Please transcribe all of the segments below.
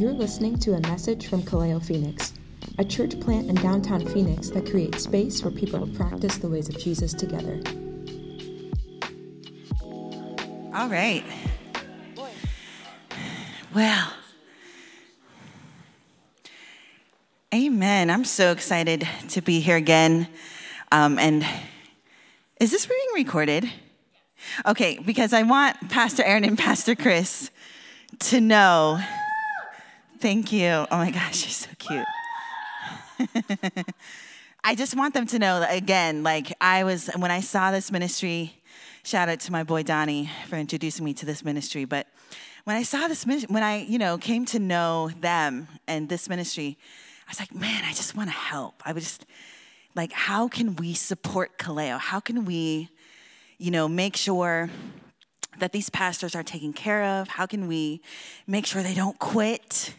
You're listening to a message from Kaleo Phoenix, a church plant in downtown Phoenix that creates space for people to practice the ways of Jesus together. All right. Well, amen. I'm so excited to be here again. Um, and is this being recorded? Okay, because I want Pastor Aaron and Pastor Chris to know. Thank you. Oh my gosh, you're so cute. I just want them to know that, again, like I was, when I saw this ministry, shout out to my boy Donnie for introducing me to this ministry. But when I saw this, ministry, when I, you know, came to know them and this ministry, I was like, man, I just want to help. I was just like, how can we support Kaleo? How can we, you know, make sure that these pastors are taken care of? How can we make sure they don't quit?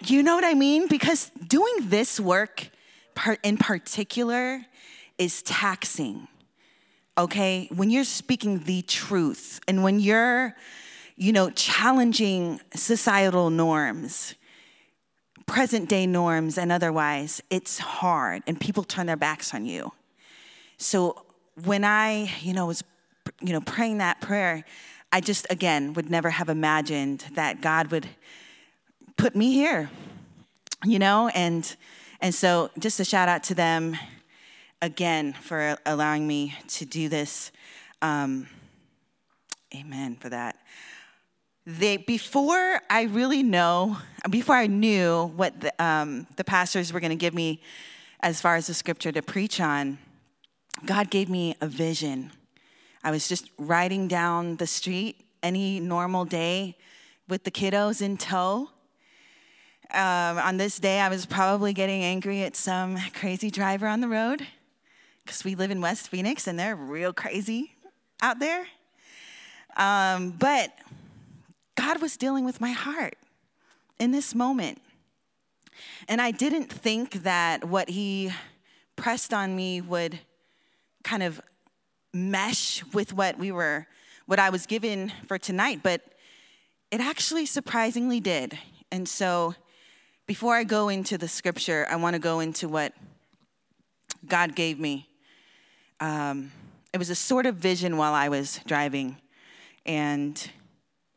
You know what I mean? Because doing this work in particular is taxing. Okay? When you're speaking the truth and when you're, you know, challenging societal norms, present day norms and otherwise, it's hard and people turn their backs on you. So when I, you know, was you know, praying that prayer, I just again would never have imagined that God would put me here, you know, and and so just a shout out to them again for allowing me to do this. Um, amen for that. They before I really know, before I knew what the, um, the pastors were going to give me as far as the scripture to preach on, God gave me a vision. I was just riding down the street any normal day with the kiddos in tow um, on this day, I was probably getting angry at some crazy driver on the road because we live in West Phoenix and they're real crazy out there. Um, but God was dealing with my heart in this moment. And I didn't think that what He pressed on me would kind of mesh with what we were, what I was given for tonight, but it actually surprisingly did. And so before I go into the scripture, I want to go into what God gave me. Um, it was a sort of vision while I was driving, and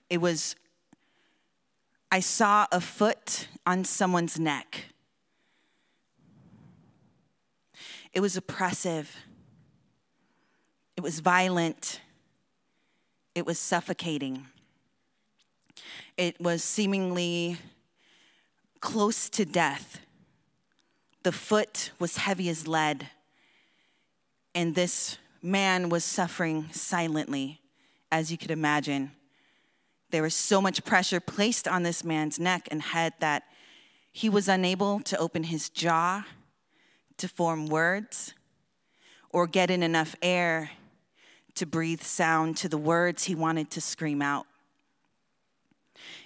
it was I saw a foot on someone's neck. It was oppressive. It was violent. It was suffocating. It was seemingly close to death. The foot was heavy as lead, and this man was suffering silently, as you could imagine. There was so much pressure placed on this man's neck and head that he was unable to open his jaw to form words or get in enough air to breathe sound to the words he wanted to scream out.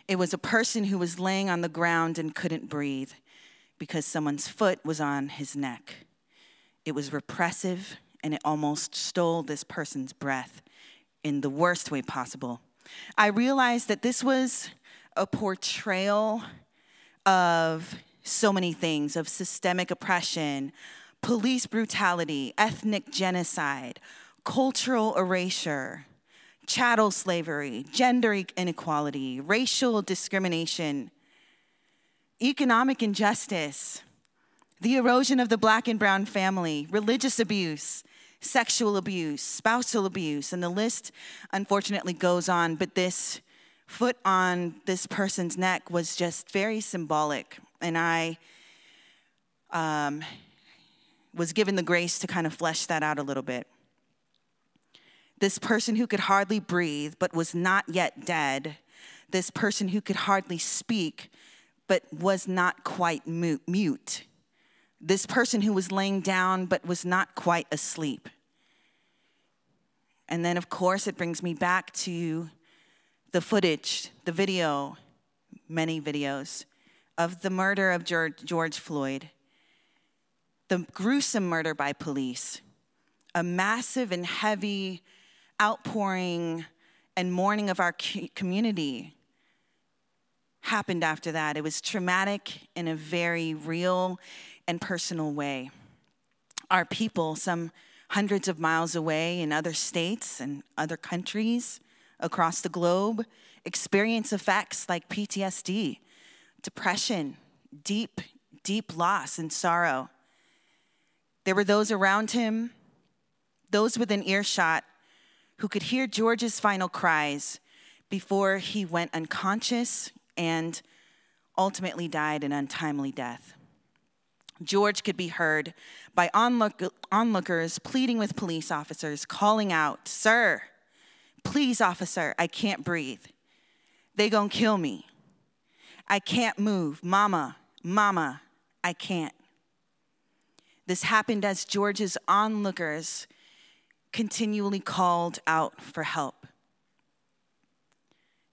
It was a person who was laying on the ground and couldn't breathe because someone's foot was on his neck. It was repressive and it almost stole this person's breath in the worst way possible. I realized that this was a portrayal of so many things of systemic oppression, police brutality, ethnic genocide, cultural erasure, chattel slavery, gender inequality, racial discrimination, economic injustice, the erosion of the black and brown family, religious abuse, sexual abuse, spousal abuse, and the list unfortunately goes on. But this foot on this person's neck was just very symbolic. And I um, was given the grace to kind of flesh that out a little bit this person who could hardly breathe but was not yet dead, this person who could hardly speak but was not quite mute, this person who was laying down but was not quite asleep. And then, of course, it brings me back to the footage, the video, many videos of the murder of George Floyd, the gruesome murder by police, a massive and heavy outpouring and mourning of our community happened after that. It was traumatic in a very real and personal way. Our people, some hundreds of miles away in other states and other countries across the globe, experience effects like PTSD, depression, deep, deep loss and sorrow. There were those around him, those within earshot, who could hear George's final cries before he went unconscious and ultimately died an untimely death. George could be heard by onlook- onlookers pleading with police officers, calling out, Sir, please, officer, I can't breathe. They gonna kill me. I can't move. Mama, mama, I can't. This happened as George's onlookers continually called out for help.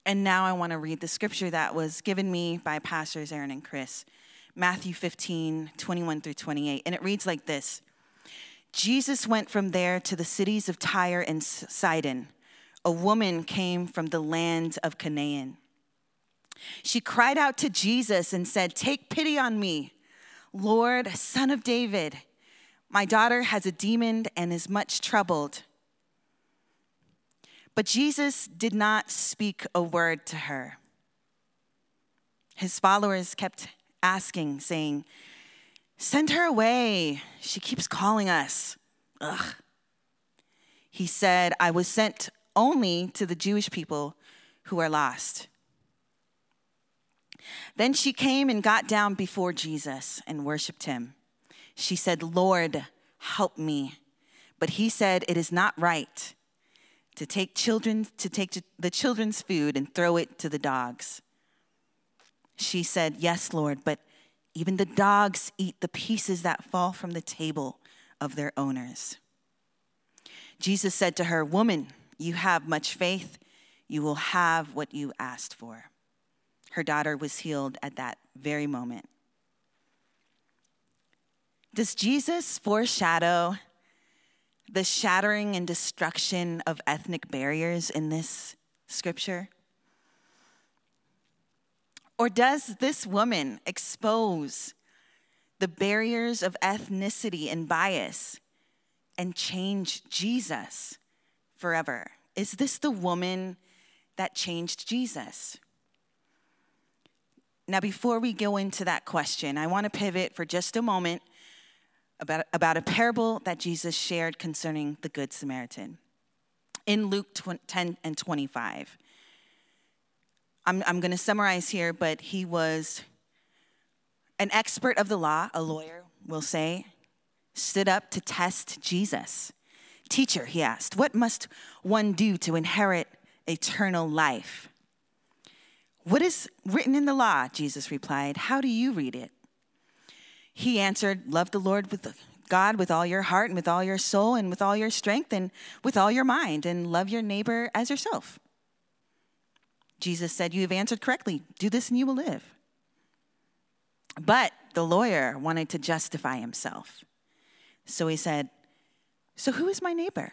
And now I want to read the scripture that was given me by Pastors Aaron and Chris, Matthew 15, 21 through 28. And it reads like this Jesus went from there to the cities of Tyre and Sidon. A woman came from the land of Canaan. She cried out to Jesus and said, Take pity on me, Lord, son of David. My daughter has a demon and is much troubled. But Jesus did not speak a word to her. His followers kept asking, saying, Send her away. She keeps calling us. Ugh. He said, I was sent only to the Jewish people who are lost. Then she came and got down before Jesus and worshiped him. She said, Lord, help me. But he said, It is not right to take children to take the children's food and throw it to the dogs. She said, "Yes, Lord, but even the dogs eat the pieces that fall from the table of their owners." Jesus said to her, "Woman, you have much faith. You will have what you asked for." Her daughter was healed at that very moment. Does Jesus foreshadow the shattering and destruction of ethnic barriers in this scripture? Or does this woman expose the barriers of ethnicity and bias and change Jesus forever? Is this the woman that changed Jesus? Now, before we go into that question, I want to pivot for just a moment about, about a parable that Jesus shared concerning the Good Samaritan in Luke 10 and 25. I'm, I'm going to summarize here, but he was an expert of the law, a lawyer will say, stood up to test Jesus. Teacher, he asked, what must one do to inherit eternal life? What is written in the law? Jesus replied. How do you read it? He answered, Love the Lord with God with all your heart and with all your soul and with all your strength and with all your mind, and love your neighbor as yourself. Jesus said, You have answered correctly. Do this and you will live. But the lawyer wanted to justify himself. So he said, So who is my neighbor?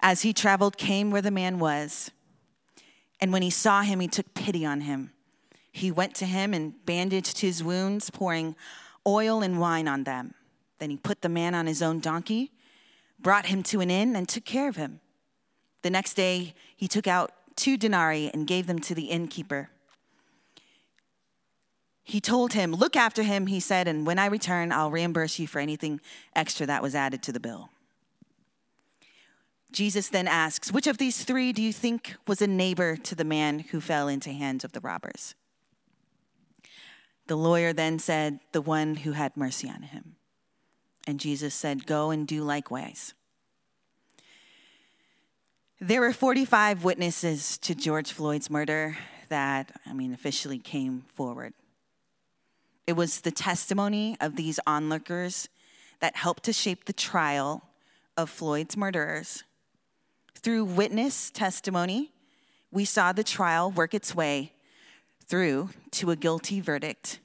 as he traveled, came where the man was. And when he saw him, he took pity on him. He went to him and bandaged his wounds, pouring oil and wine on them. Then he put the man on his own donkey, brought him to an inn, and took care of him. The next day, he took out two denarii and gave them to the innkeeper. He told him, Look after him, he said, and when I return, I'll reimburse you for anything extra that was added to the bill. Jesus then asks, Which of these three do you think was a neighbor to the man who fell into hands of the robbers? The lawyer then said, The one who had mercy on him. And Jesus said, Go and do likewise. There were 45 witnesses to George Floyd's murder that, I mean, officially came forward. It was the testimony of these onlookers that helped to shape the trial of Floyd's murderers. Through witness testimony, we saw the trial work its way through to a guilty verdict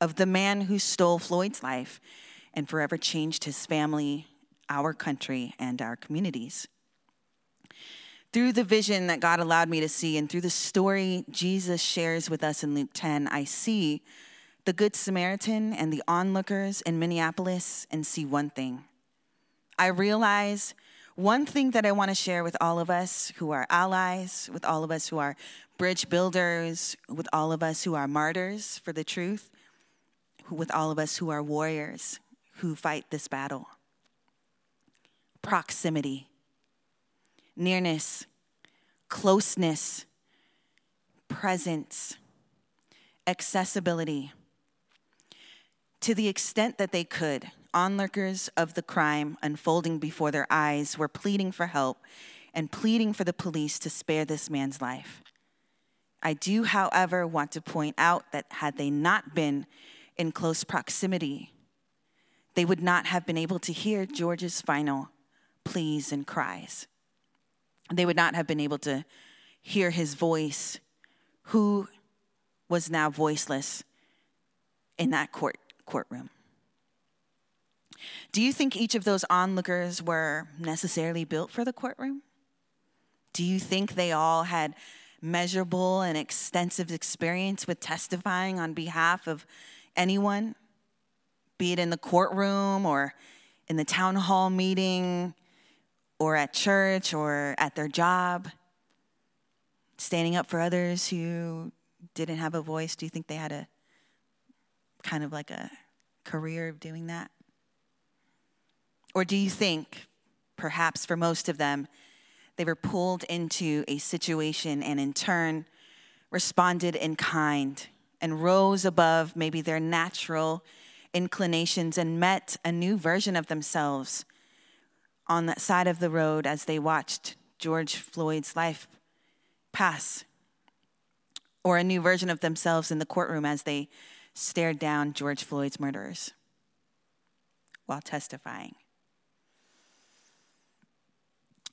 of the man who stole Floyd's life and forever changed his family, our country, and our communities. Through the vision that God allowed me to see and through the story Jesus shares with us in Luke 10, I see the Good Samaritan and the onlookers in Minneapolis and see one thing. I realize one thing that I want to share with all of us who are allies, with all of us who are bridge builders, with all of us who are martyrs for the truth, with all of us who are warriors who fight this battle. Proximity, nearness, closeness, presence, accessibility. To the extent that they could, onlookers of the crime unfolding before their eyes were pleading for help and pleading for the police to spare this man's life. I do, however, want to point out that had they not been in close proximity, they would not have been able to hear George's final pleas and cries. They would not have been able to hear his voice, who was now voiceless in that court courtroom. Do you think each of those onlookers were necessarily built for the courtroom? Do you think they all had measurable and extensive experience with testifying on behalf of anyone, be it in the courtroom or in the town hall meeting or at church or at their job, standing up for others who didn't have a voice? Do you think they had a kind of like a career of doing that? Or do you think, perhaps for most of them, they were pulled into a situation and in turn responded in kind and rose above maybe their natural inclinations and met a new version of themselves on that side of the road as they watched George Floyd's life pass, or a new version of themselves in the courtroom as they stared down George Floyd's murderers while testifying.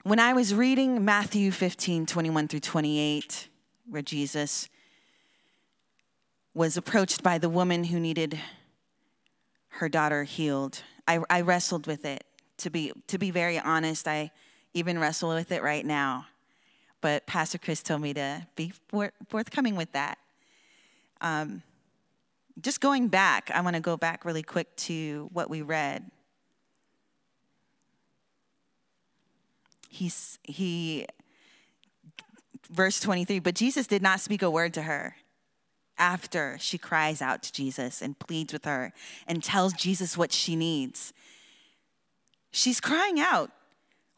When I was reading Matthew 15, 21 through 28, where Jesus was approached by the woman who needed her daughter healed, I, I wrestled with it. To be, to be very honest, I even wrestle with it right now. But Pastor Chris told me to be forthcoming with that. Um, just going back, I want to go back really quick to what we read he's, he, verse 23, but Jesus did not speak a word to her after she cries out to Jesus and pleads with her and tells Jesus what she needs. She's crying out,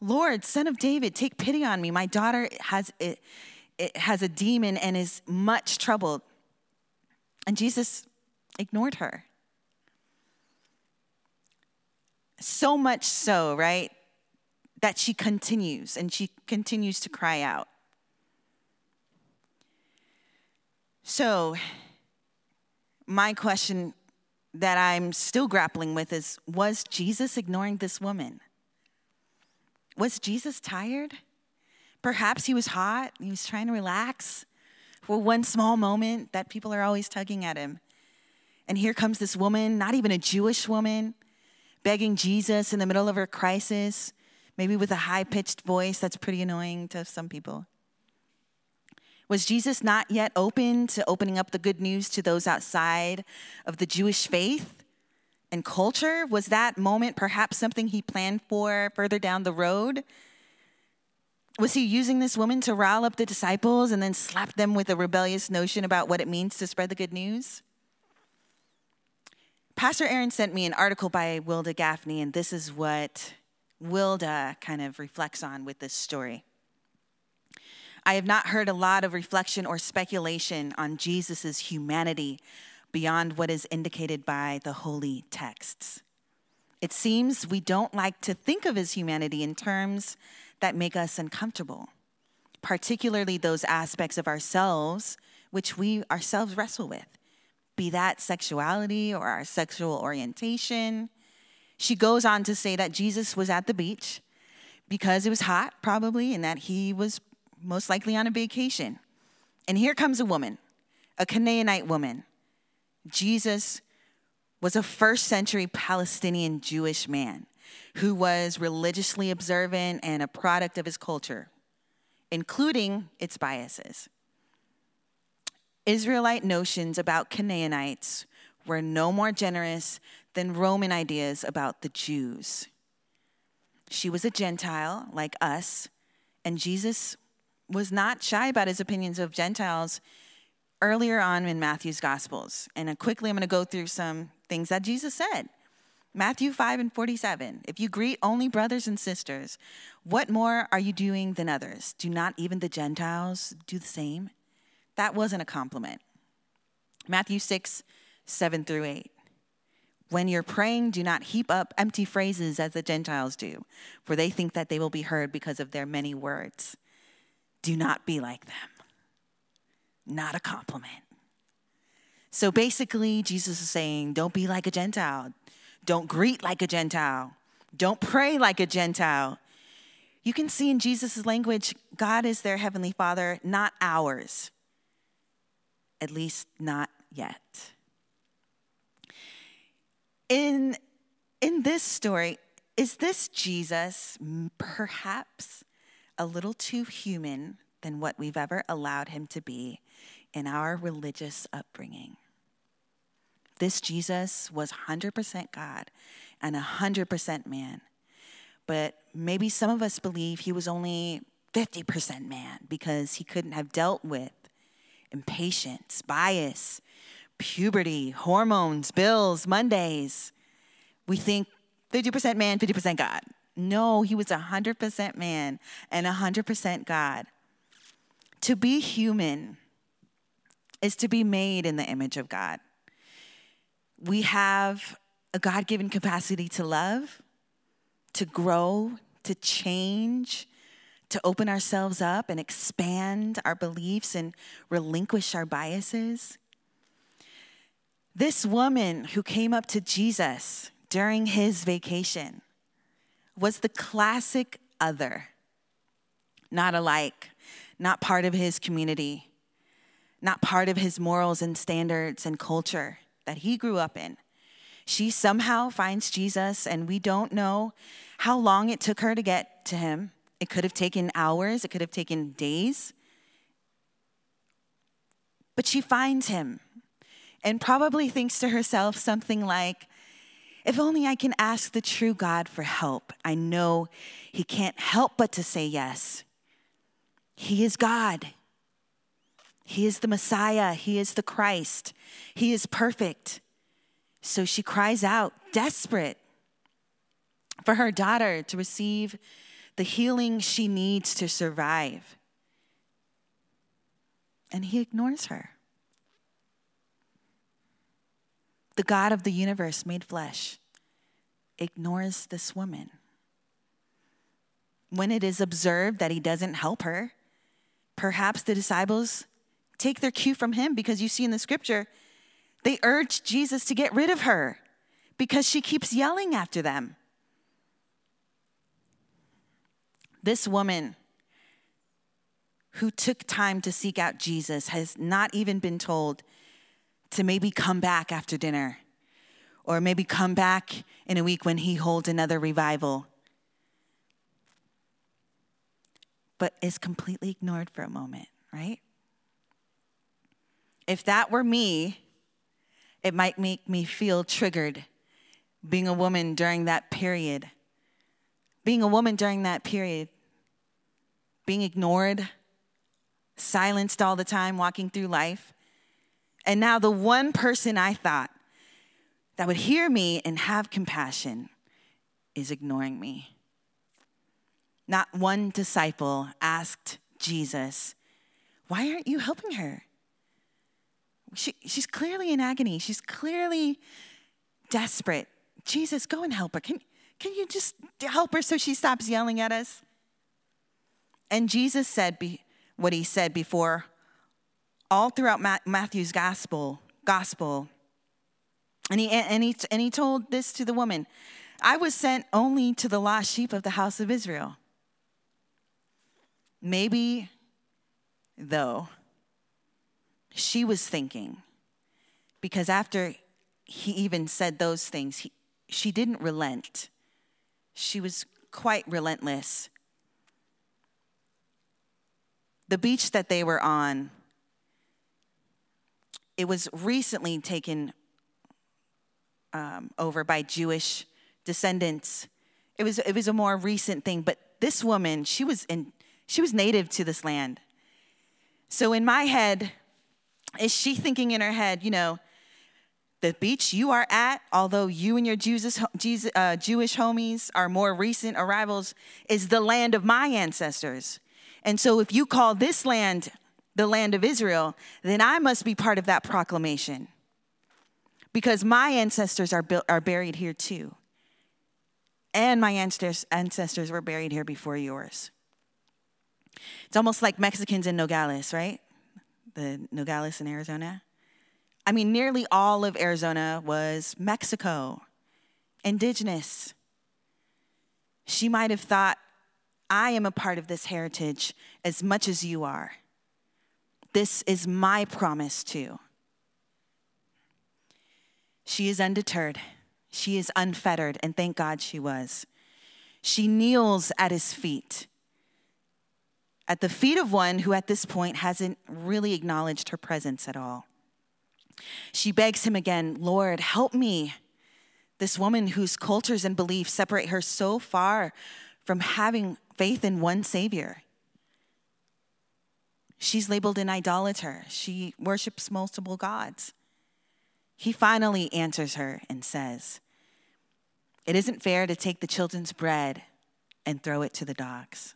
Lord, son of David, take pity on me. My daughter has, it, it has a demon and is much troubled. And Jesus ignored her. So much so, right? That she continues and she continues to cry out. So, my question that I'm still grappling with is Was Jesus ignoring this woman? Was Jesus tired? Perhaps he was hot, he was trying to relax for one small moment that people are always tugging at him. And here comes this woman, not even a Jewish woman, begging Jesus in the middle of her crisis maybe with a high pitched voice that's pretty annoying to some people. Was Jesus not yet open to opening up the good news to those outside of the Jewish faith and culture? Was that moment perhaps something he planned for further down the road? Was he using this woman to rile up the disciples and then slap them with a rebellious notion about what it means to spread the good news? Pastor Aaron sent me an article by Wilda Gafney, and this is what Wilda kind of reflects on with this story. I have not heard a lot of reflection or speculation on Jesus' humanity beyond what is indicated by the holy texts. It seems we don't like to think of his humanity in terms that make us uncomfortable, particularly those aspects of ourselves which we ourselves wrestle with be that sexuality or our sexual orientation. She goes on to say that Jesus was at the beach because it was hot, probably, and that he was most likely on a vacation. And here comes a woman, a Canaanite woman. Jesus was a first century Palestinian Jewish man who was religiously observant and a product of his culture, including its biases. Israelite notions about Canaanites were no more generous than Roman ideas about the Jews. She was a Gentile like us, and Jesus was not shy about his opinions of Gentiles earlier on in Matthew's Gospels. And uh, quickly, I'm going to go through some things that Jesus said. Matthew 5 and 47. If you greet only brothers and sisters, what more are you doing than others? Do not even the Gentiles do the same? That wasn't a compliment. Matthew 6, 7 through 8. When you're praying, do not heap up empty phrases as the Gentiles do, for they think that they will be heard because of their many words. Do not be like them. Not a compliment. So basically, Jesus is saying, don't be like a Gentile. Don't greet like a Gentile. Don't pray like a Gentile. You can see in Jesus' language, God is their heavenly Father, not ours at least not yet. In, in this story, is this Jesus perhaps a little too human than what we've ever allowed him to be in our religious upbringing? This Jesus was 100% God and 100% man. But maybe some of us believe he was only 50% man because he couldn't have dealt with impatience, bias, puberty, hormones, bills, Mondays. We think 50% man, 50% God. No, he was 100% man and 100% God. To be human is to be made in the image of God. We have a God given capacity to love, to grow, to change, to open ourselves up and expand our beliefs and relinquish our biases. This woman who came up to Jesus during his vacation was the classic other, not alike, not part of his community, not part of his morals and standards and culture that he grew up in. She somehow finds Jesus, and we don't know how long it took her to get to him. It could have taken hours, it could have taken days. But she finds him and probably thinks to herself something like, if only I can ask the true God for help. I know he can't help but to say yes. He is God. He is the Messiah. He is the Christ. He is perfect. So she cries out, desperate, for her daughter to receive the healing she needs to survive. And he ignores her. The God of the universe made flesh ignores this woman. When it is observed that he doesn't help her, perhaps the disciples take their cue from him because you see in the scripture, they urge Jesus to get rid of her because she keeps yelling after them. This woman who took time to seek out Jesus has not even been told to maybe come back after dinner or maybe come back in a week when he holds another revival, but is completely ignored for a moment, right? If that were me, it might make me feel triggered being a woman during that period being a woman during that period, being ignored, silenced all the time, walking through life. And now the one person I thought that would hear me and have compassion is ignoring me. Not one disciple asked Jesus, Why aren't you helping her? She, she's clearly in agony. She's clearly desperate. Jesus, go and help her. Can, can you just help her so she stops yelling at us? And Jesus said be, what he said before. All throughout Matthew's gospel, gospel. And he, and, he, and he told this to the woman I was sent only to the lost sheep of the house of Israel. Maybe, though, she was thinking, because after he even said those things, he, she didn't relent. She was quite relentless. The beach that they were on, it was recently taken um, over by Jewish descendants. It was, it was a more recent thing, but this woman, she was, in, she was native to this land. So in my head, is she thinking in her head, you know, the beach you are at, although you and your Jesus, Jesus, uh, Jewish homies are more recent arrivals, is the land of my ancestors. And so if you call this land the land of Israel, then I must be part of that proclamation because my ancestors are, built, are buried here too. And my ancestors, ancestors were buried here before yours. It's almost like Mexicans in Nogales, right? The Nogales in Arizona. I mean, nearly all of Arizona was Mexico, indigenous. She might have thought, I am a part of this heritage as much as you are. This is my promise too. She is undeterred. She is unfettered, and thank God she was. She kneels at his feet, at the feet of one who at this point hasn't really acknowledged her presence at all. She begs him again, Lord, help me. This woman whose cultures and beliefs separate her so far from having faith in one Savior. She's labeled an idolater. She worships multiple gods. He finally answers her and says, It isn't fair to take the children's bread and throw it to the dogs.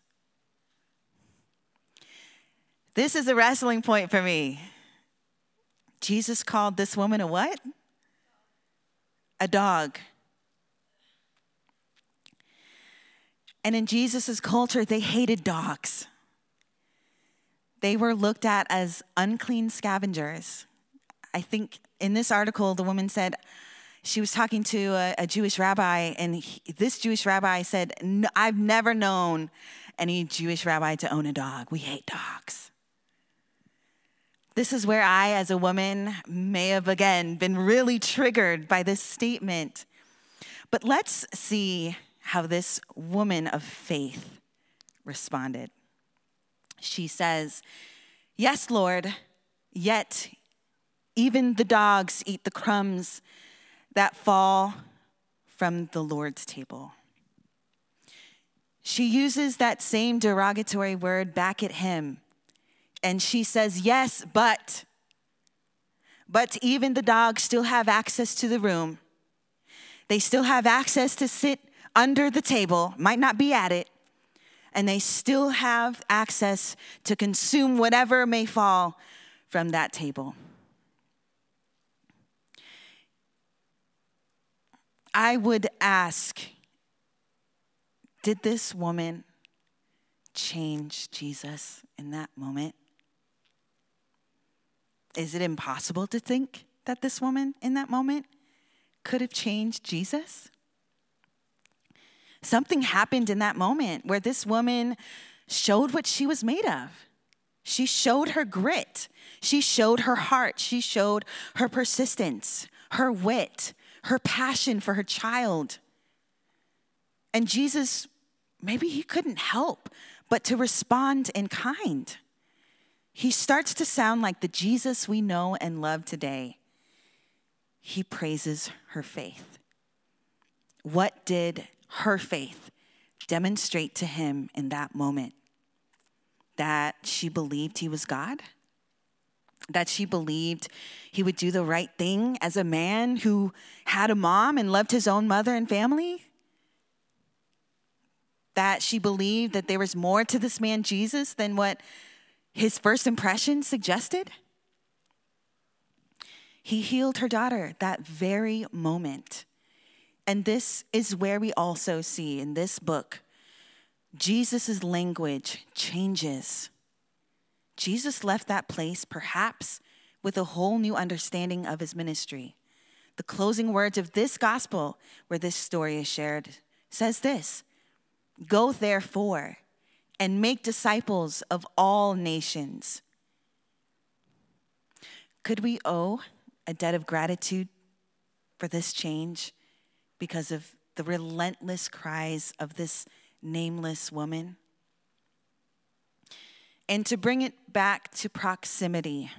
This is a wrestling point for me. Jesus called this woman a what? A dog. And in Jesus' culture, they hated dogs. They were looked at as unclean scavengers. I think in this article, the woman said she was talking to a, a Jewish rabbi, and he, this Jewish rabbi said, I've never known any Jewish rabbi to own a dog. We hate dogs. This is where I, as a woman, may have again been really triggered by this statement. But let's see how this woman of faith responded. She says, Yes, Lord, yet even the dogs eat the crumbs that fall from the Lord's table. She uses that same derogatory word back at him. And she says, Yes, but, but even the dogs still have access to the room. They still have access to sit under the table, might not be at it, and they still have access to consume whatever may fall from that table. I would ask Did this woman change Jesus in that moment? Is it impossible to think that this woman in that moment could have changed Jesus? Something happened in that moment where this woman showed what she was made of. She showed her grit. She showed her heart. She showed her persistence, her wit, her passion for her child. And Jesus, maybe he couldn't help but to respond in kind. He starts to sound like the Jesus we know and love today. He praises her faith. What did her faith demonstrate to him in that moment? That she believed he was God? that she believed he would do the right thing as a man who had a mom and loved his own mother and family? That she believed that there was more to this man Jesus than what his first impression suggested? He healed her daughter that very moment. And this is where we also see in this book Jesus' language changes Jesus left that place perhaps with a whole new understanding of his ministry. The closing words of this gospel, where this story is shared, says this Go therefore and make disciples of all nations. Could we owe a debt of gratitude for this change because of the relentless cries of this nameless woman? And to bring it back to proximity,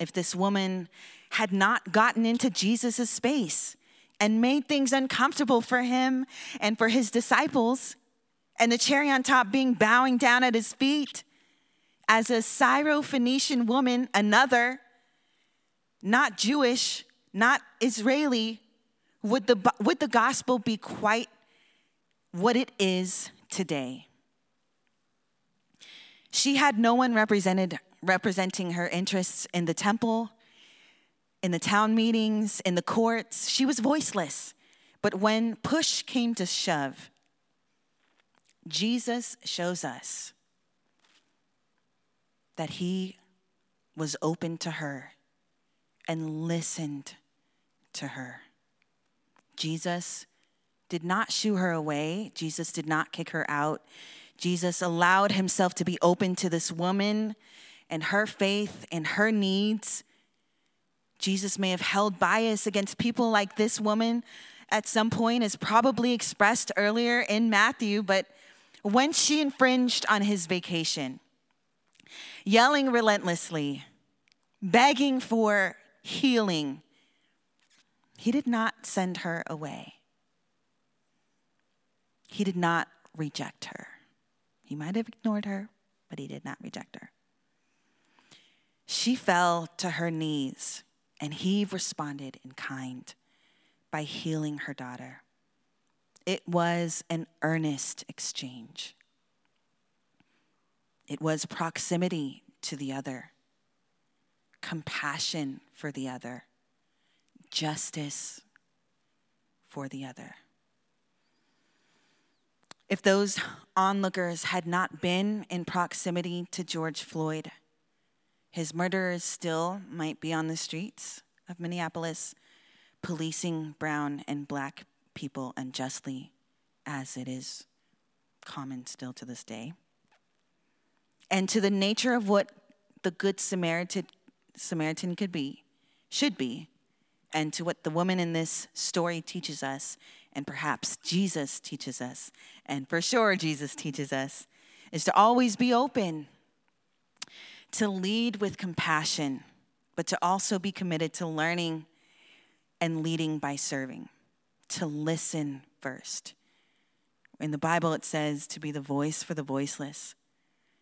if this woman had not gotten into Jesus' space and made things uncomfortable for him and for his disciples, and the cherry on top being bowing down at his feet, as a Syro-Phoenician woman, another, not Jewish, not Israeli, would the, would the gospel be quite what it is today? She had no one represented, representing her interests in the temple, in the town meetings, in the courts. She was voiceless. But when push came to shove, Jesus shows us that he was open to her and listened to her. Jesus did not shoo her away, Jesus did not kick her out. Jesus allowed himself to be open to this woman and her faith and her needs. Jesus may have held bias against people like this woman at some point, as probably expressed earlier in Matthew, but when she infringed on his vacation, yelling relentlessly, begging for healing, he did not send her away. He did not reject her. He might have ignored her, but he did not reject her. She fell to her knees, and he responded in kind by healing her daughter. It was an earnest exchange. It was proximity to the other, compassion for the other, justice for the other. If those onlookers had not been in proximity to George Floyd, his murderers still might be on the streets of Minneapolis, policing brown and black people unjustly, as it is common still to this day. And to the nature of what the Good Samaritan, Samaritan could be, should be, and to what the woman in this story teaches us and perhaps Jesus teaches us, and for sure Jesus teaches us, is to always be open, to lead with compassion, but to also be committed to learning and leading by serving, to listen first. In the Bible, it says to be the voice for the voiceless.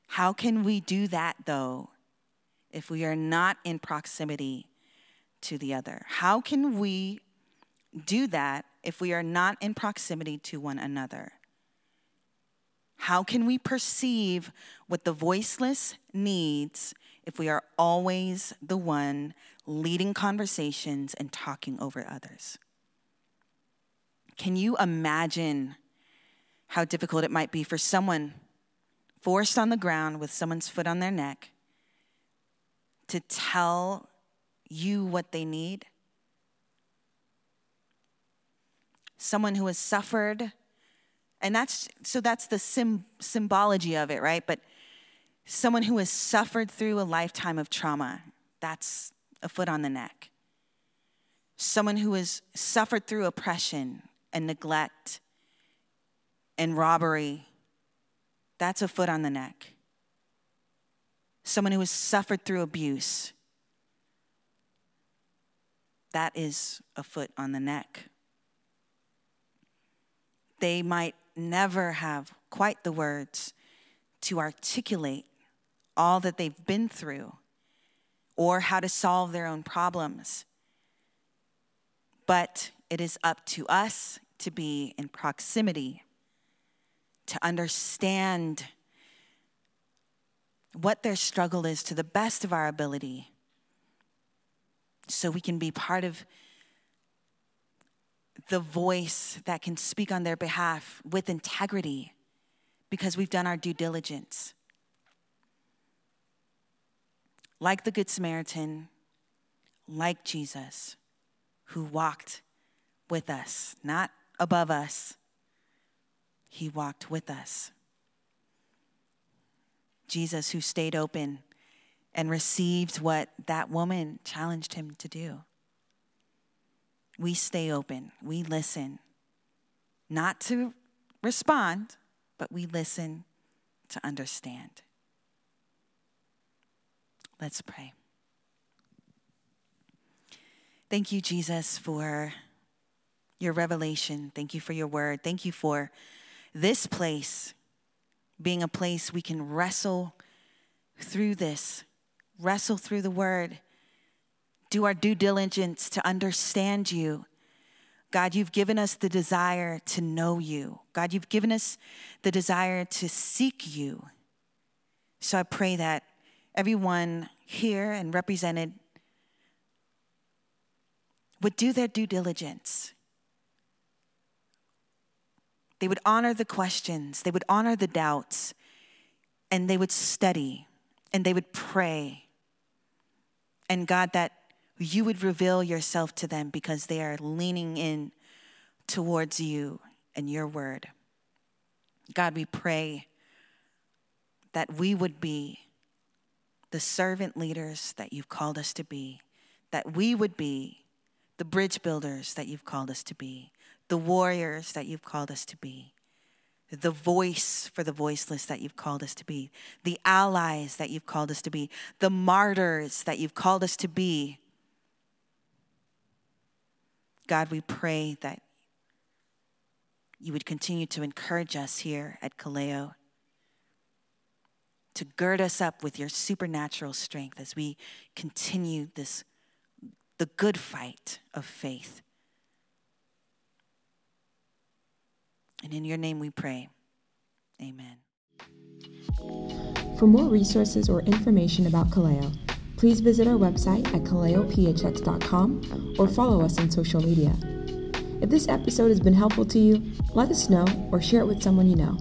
How can we do that, though, if we are not in proximity to the other? How can we do that if we are not in proximity to one another? How can we perceive what the voiceless needs if we are always the one leading conversations and talking over others? Can you imagine how difficult it might be for someone forced on the ground with someone's foot on their neck to tell you what they need? someone who has suffered. And that's so that's the sim, symbology of it, right? But someone who has suffered through a lifetime of trauma, that's a foot on the neck. Someone who has suffered through oppression and neglect and robbery, that's a foot on the neck. Someone who has suffered through abuse, that is a foot on the neck they might never have quite the words to articulate all that they've been through or how to solve their own problems. But it is up to us to be in proximity, to understand what their struggle is to the best of our ability, so we can be part of the voice that can speak on their behalf with integrity because we've done our due diligence. Like the Good Samaritan, like Jesus, who walked with us, not above us. He walked with us. Jesus, who stayed open and received what that woman challenged him to do. We stay open, we listen, not to respond, but we listen to understand. Let's pray. Thank you, Jesus, for your revelation. Thank you for your word. Thank you for this place being a place we can wrestle through this, wrestle through the word, do our due diligence to understand you. God, you've given us the desire to know you. God, you've given us the desire to seek you. So I pray that everyone here and represented would do their due diligence. They would honor the questions, they would honor the doubts, and they would study and they would pray. And God, that you would reveal yourself to them because they are leaning in towards you and your word. God, we pray that we would be the servant leaders that you've called us to be, that we would be the bridge builders that you've called us to be, the warriors that you've called us to be, the voice for the voiceless that you've called us to be, the allies that you've called us to be, the martyrs that you've called us to be. God, we pray that you would continue to encourage us here at Kaleo, to gird us up with your supernatural strength as we continue this the good fight of faith. And in your name we pray. Amen. For more resources or information about Kaleo, please visit our website at kaleophx.com or follow us on social media. If this episode has been helpful to you, let us know or share it with someone you know.